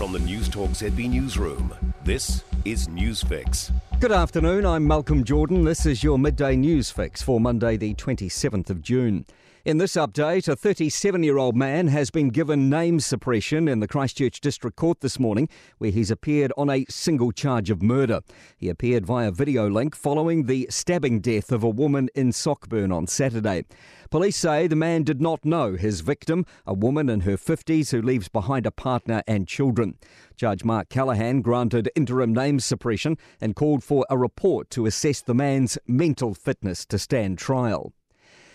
From the News Newstalk ZB Newsroom, this is Newsfix. Good afternoon, I'm Malcolm Jordan. This is your midday news fix for Monday, the 27th of June. In this update, a 37 year old man has been given name suppression in the Christchurch District Court this morning, where he's appeared on a single charge of murder. He appeared via video link following the stabbing death of a woman in Sockburn on Saturday. Police say the man did not know his victim, a woman in her 50s who leaves behind a partner and children. Judge Mark Callaghan granted interim name suppression and called for a report to assess the man's mental fitness to stand trial.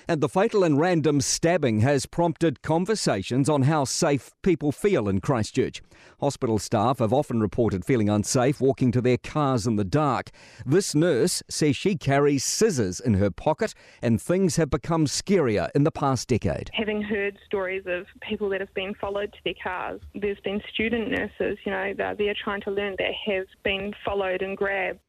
And the fatal and random stabbing has prompted conversations on how safe people feel in Christchurch. Hospital staff have often reported feeling unsafe walking to their cars in the dark. This nurse says she carries scissors in her pocket and things have become scarier in the past decade. Having heard stories of people that have been followed to their cars, there's been student nurses, you know, they're there trying to learn that have been followed and grabbed.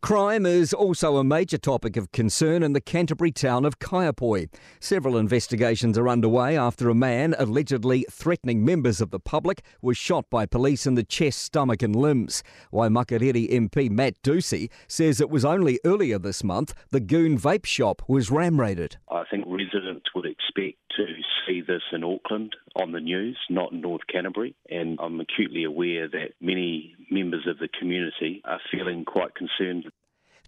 Crime is also a major topic of concern in the Canterbury town of Kaiapoi. Several investigations are underway after a man allegedly threatening members of the public was shot by police in the chest, stomach and limbs. Waimakariri MP Matt Doocey says it was only earlier this month the Goon vape shop was ram raided. I think residents would expect to see this in Auckland on the news, not in North Canterbury. And I'm acutely aware that many members of the community are feeling quite concerned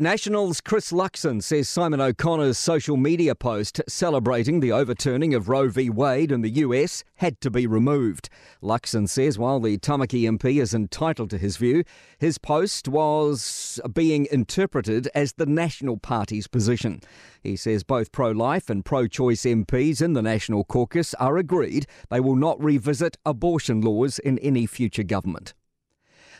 Nationals Chris Luxon says Simon O'Connor's social media post celebrating the overturning of Roe v. Wade in the US had to be removed. Luxon says while the Tamaki MP is entitled to his view, his post was being interpreted as the National Party's position. He says both pro life and pro choice MPs in the National Caucus are agreed they will not revisit abortion laws in any future government.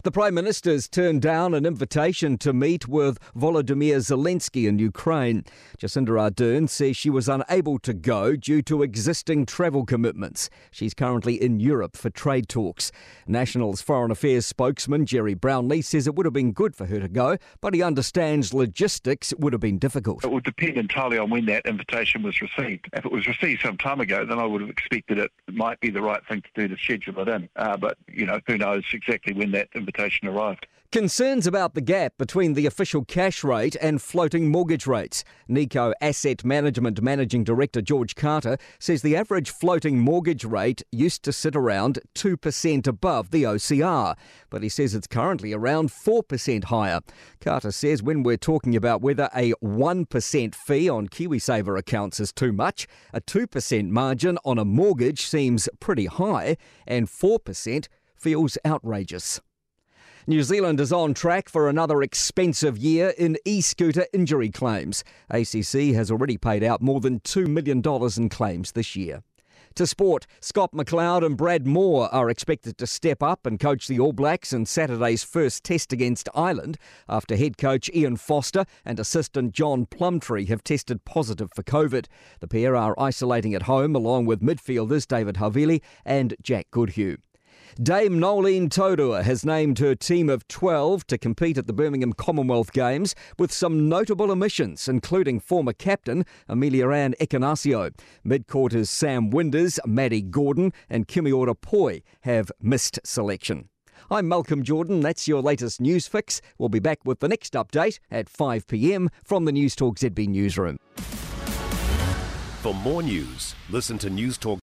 The Prime Minister's turned down an invitation to meet with Volodymyr Zelensky in Ukraine. Jacinda Ardern says she was unable to go due to existing travel commitments. She's currently in Europe for trade talks. National's Foreign Affairs spokesman Gerry Brownlee says it would have been good for her to go, but he understands logistics would have been difficult. It would depend entirely on when that invitation was received. If it was received some time ago, then I would have expected it might be the right thing to do to schedule it in. Uh, but, you know, who knows exactly when that invitation invitation arrived. Concerns about the gap between the official cash rate and floating mortgage rates. Nikko Asset Management Managing Director George Carter says the average floating mortgage rate used to sit around 2% above the OCR, but he says it's currently around 4% higher. Carter says when we're talking about whether a 1% fee on KiwiSaver accounts is too much, a 2% margin on a mortgage seems pretty high, and 4% feels outrageous. New Zealand is on track for another expensive year in e scooter injury claims. ACC has already paid out more than $2 million in claims this year. To sport, Scott McLeod and Brad Mooar are expected to step up and coach the All Blacks in Saturday's first test against Ireland after head coach Ian Foster and assistant John Plumtree have tested positive for COVID. The pair are isolating at home along with midfielders David Havili and Jack Goodhue. Dame Noeline Taurua has named her team of 12 to compete at the Birmingham Commonwealth Games with some notable omissions, including former captain Ameliaranne Ekenasio. Mid-courters Sam Winders, Maddie Gordon and Kimiora Poi have missed selection. I'm Malcolm Jordan. That's your latest news fix. We'll be back with the next update at 5 p.m. from the Newstalk ZB newsroom. For more news, listen to Newstalk